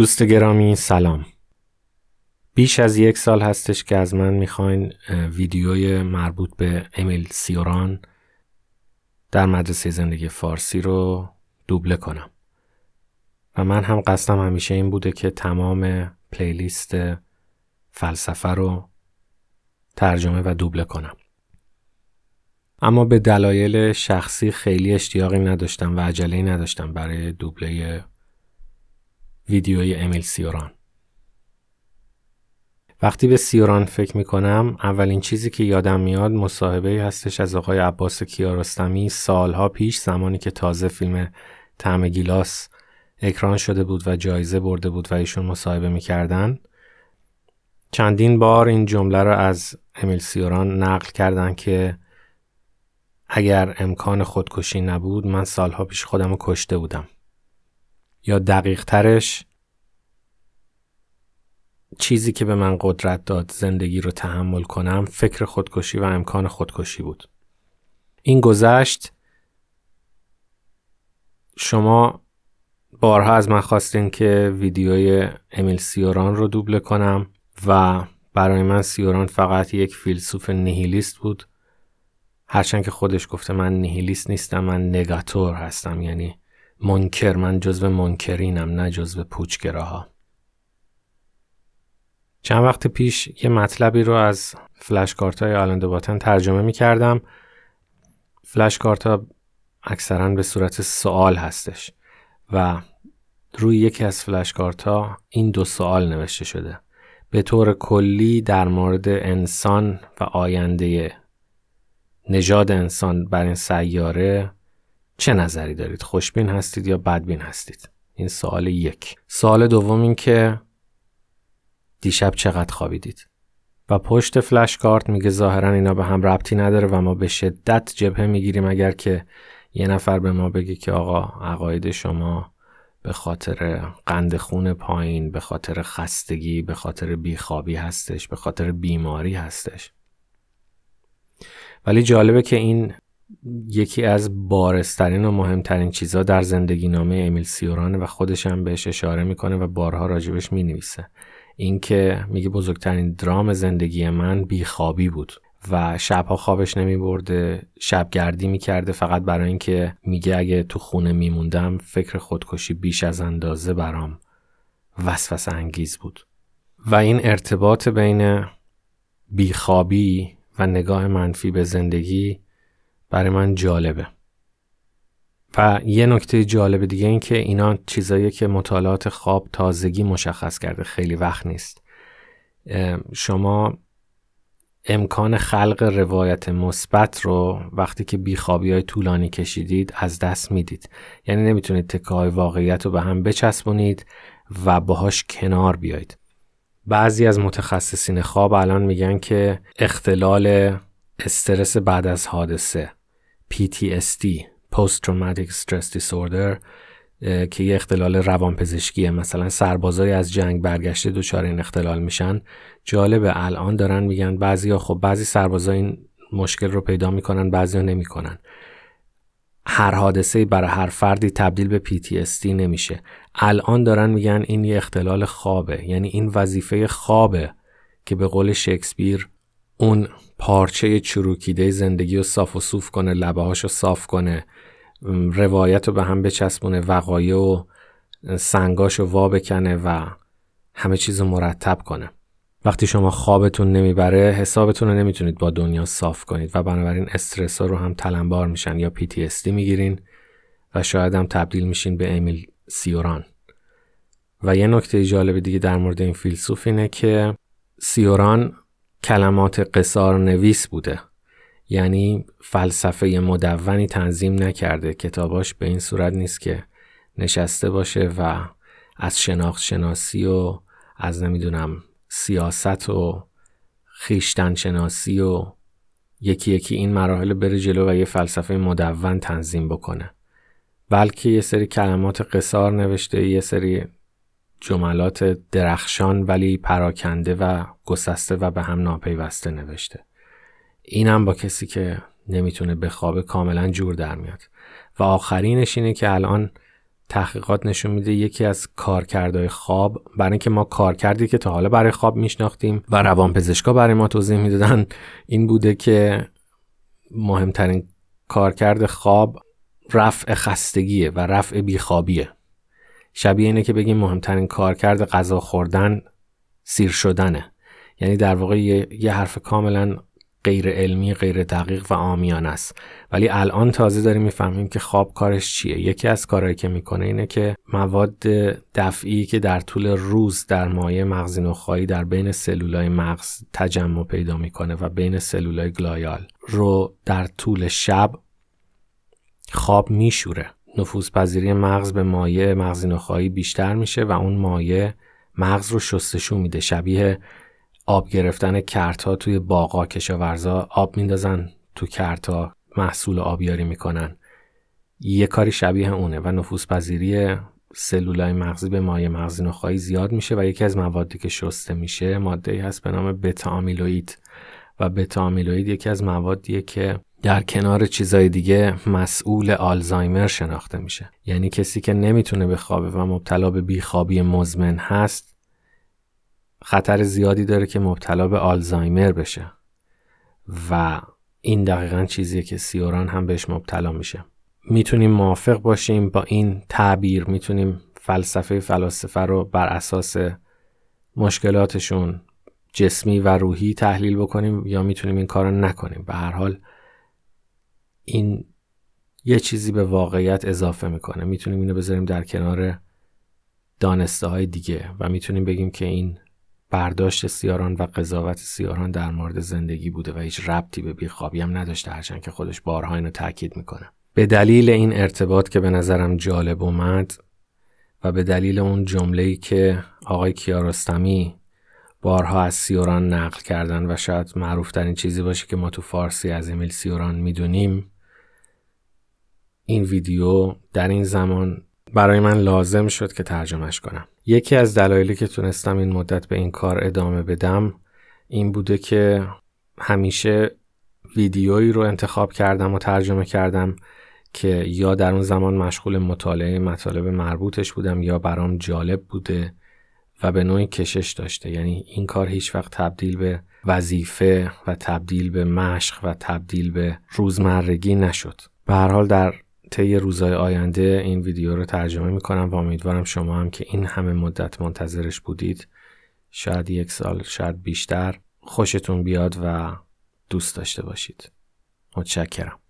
دوست گرامی سلام. بیش از یک سال هستش که از من می‌خواین ویدیوی مربوط به امیل سیوران در مدرسه زندگی فارسی رو دوبله کنم. و من هم قصدم همیشه این بوده که تمام پلیلیست فلسفه رو ترجمه و دوبله کنم. اما به دلایل شخصی خیلی اشتیاقی نداشتم و عجله نداشتم برای دوبله ویدیوی امیل سیوران. وقتی به سیوران فکر می کنم اولین چیزی که یادم میاد مصاحبه هستش از آقای عباس کیارستمی سالها پیش زمانی که تازه فیلم تعم گیلاس اکران شده بود و جایزه برده بود و ایشون مصاحبه می‌کردن. چندین بار این جمله رو از امیل سیوران نقل کردن که اگر امکان خودکشی نبود من سالها پیش خودم رو کشته بودم. یا دقیق ترش چیزی که به من قدرت داد زندگی رو تحمل کنم فکر خودکشی و امکان خودکشی بود. این گذشت. شما بارها از من خواستین که ویدیوی امیل سیوران رو دوبله کنم و برای من سیوران فقط یک فیلسوف نیهیلیست بود. هرچند که خودش گفته من نیهیلیست نیستم من نگاتور هستم یعنی منکر من جزو منکرینم نه جزو پوچگراها چند وقت پیش یه مطلبی رو از فلش کارت های آلند باتن ترجمه می کردم فلش کارت ها اکثرا به صورت سوال هستش و روی یکی از فلش کارت ها این دو سوال نوشته شده. به طور کلی در مورد انسان و آینده نژاد انسان بر این سیاره چه نظری دارید؟ خوشبین هستید یا بدبین هستید؟ این سوال یک. سوال دوم این که دیشب چقدر خوابیدید؟ و پشت فلش کارت میگه ظاهرا اینا به هم ربطی نداره و ما به شدت جبهه می‌گیریم اگر که یه نفر به ما بگه که آقا عقاید شما به خاطر قند خون پایین به خاطر خستگی به خاطر بیخوابی هستش به خاطر بیماری هستش. ولی جالبه که این یکی از بارسترین و مهمترین چیزها در زندگی نامه امیل سیورانه و خودش هم بهش اشاره می‌کنه و بارها راجبش می‌نویسه. اینکه میگه بزرگترین درام زندگی من بیخوابی بود و شبها خوابش نمی برده شبگردی می‌کرده فقط برای اینکه میگه اگه تو خونه میموندم فکر خودکشی بیش از اندازه برام وسوسه انگیز بود. و این ارتباط بین بیخوابی و نگاه منفی به زندگی برای من جالبه. و یه نکته جالب دیگه این که اینا چیزایی که مطالعات خواب تازگی مشخص کرده. خیلی وقت نیست. شما امکان خلق روایت مثبت رو وقتی که بیخوابی های طولانی کشیدید از دست می‌دید. یعنی نمی‌تونید تکه های واقعیت رو به هم بچسبونید و باهاش کنار بیایید. بعضی از متخصصین خواب الان میگن که اختلال استرس بعد از حادثه PTSD Post Traumatic Stress Disorder که یه اختلال روانپزشکیه مثلا سربازای از جنگ برگشته دچار این اختلال میشن. جالبه الان دارن میگن بعضی خب بعضی سربازا این مشکل رو پیدا می‌کنن بعضی ها نمی‌کنن. هر حادثه برای هر فردی تبدیل به PTSD نمیشه. الان دارن میگن این یه اختلال خوابه. یعنی این وظیفه خوابه که به قول شکسپیر اون پارچه چروکیده زندگی رو صاف و صوف کنه لبه صاف کنه روایت رو به هم بچسبونه وقایع و سنگاش رو وا بکنه و همه چیز رو مرتب کنه. وقتی شما خوابتون نمی‌بره حسابتون رو نمی‌تونید با دنیا صاف کنید و بنابراین استرس رو هم تلمبار میشن یا PTSD می‌گیرین و شاید هم تبدیل میشین به امیل سیوران. و یه نکته جالب دیگه در مورد این فیلسوف اینه که سیوران کلمات قصار نویس بوده. یعنی فلسفه مدونی تنظیم نکرده. کتاباش به این صورت نیست که نشسته باشه و از شناخت شناسی و از نمی‌دونم سیاست و خیشتن شناسی و یکی یکی این مراحل بره جلو و یه فلسفه مدون تنظیم بکنه. بلکه یه سری کلمات قصار نوشته یه سری جملات درخشان ولی پراکنده و گسسته و به هم ناپیوسته نوشته. اینم با کسی که نمی‌تونه بخوابه کاملا جور در میاد. و آخرینش اینه که الان تحقیقات نشون میده یکی از کارکردهای خواب برای اینکه ما کارکردی که تا حالا برای خواب میشناختیم و روانپزشکا برای ما توضیح می‌دادن این بوده که مهمترین کارکرد خواب رفع خستگیه و رفع بیخوابیه. شبیه اینه که بگیم مهمترین کارکرد غذا خوردن سیر شدنه. یعنی در واقع یه, حرف کاملا غیر علمی غیر دقیق و آمیان است. ولی الان تازه داریم می‌فهمیم که خواب کارش چیه. یکی از کارهایی که می‌کنه اینه که مواد دفعی که در طول روز در مایع مغزی نخایی در بین سلولای مغز تجمع پیدا می‌کنه و بین سلولای گلایال رو در طول شب خواب میشوره. نفوذ پذیری مغز به مایع مغزی نخایی بیشتر میشه و اون مایع مغز رو شستشو میده. شبیه آب گرفتن کرتا توی باغا کشاورزا آب میندازن تو کرتا محصول آبیاری می‌کنن. یه کاری شبیه اونه و نفوذ پذیری سلولای مغزی به مایع مغزی نخایی زیاد میشه و یکی از موادی که شسته میشه ماده هست به نام بتا آمیلوید و بتا آمیلوید یکی از موادیه که در کنار چیزای دیگه مسئول آلزایمر شناخته میشه. یعنی کسی که نمی‌تونه بخوابه و مبتلا به بیخوابی مزمن هست خطر زیادی داره که مبتلا به آلزایمر بشه. و این دقیقا چیزیه که سیوران هم بهش مبتلا میشه. می‌تونیم موافق باشیم با این تعبیر. می‌تونیم فلسفه فلاسفه رو بر اساس مشکلاتشون جسمی و روحی تحلیل بکنیم یا می‌تونیم این کار رو نکنیم. به هر حال این یه چیزی به واقعیت اضافه می‌کنه. می‌تونیم اینو بذاریم در کنار دانسته های دیگه و می‌تونیم بگیم که این برداشت سیاران و قضاوت سیاران در مورد زندگی بوده و هیچ ربطی به بیخوابی هم نداشته هرچند که خودش بارها اینو تاکید می‌کنه. به دلیل این ارتباط که به نظرم جالب اومد و به دلیل اون جمله‌ای که آقای کیارستمی بارها از سیوران نقل کردن و شاید معروف ترین چیزی باشه که ما تو فارسی از امیل سیوران می‌دونیم این ویدیو در این زمان برای من لازم شد که ترجمهش کنم. یکی از دلایلی که تونستم این مدت به این کار ادامه بدم این بوده که همیشه ویدیویی رو انتخاب کردم و ترجمه کردم که یا در اون زمان مشغول مطالعه مطالب مربوطش بودم یا برام جالب بوده و به نوعی کشش داشته. یعنی این کار هیچ وقت تبدیل به وظیفه و تبدیل به مشق و تبدیل به روزمرگی نشد. به هر حال در طی روزهای آینده این ویدیو رو ترجمه می‌کنم و امیدوارم شما هم که این همه مدت منتظرش بودید شاید یک سال شاید بیشتر خوشتون بیاد و دوست داشته باشید. متشکرم.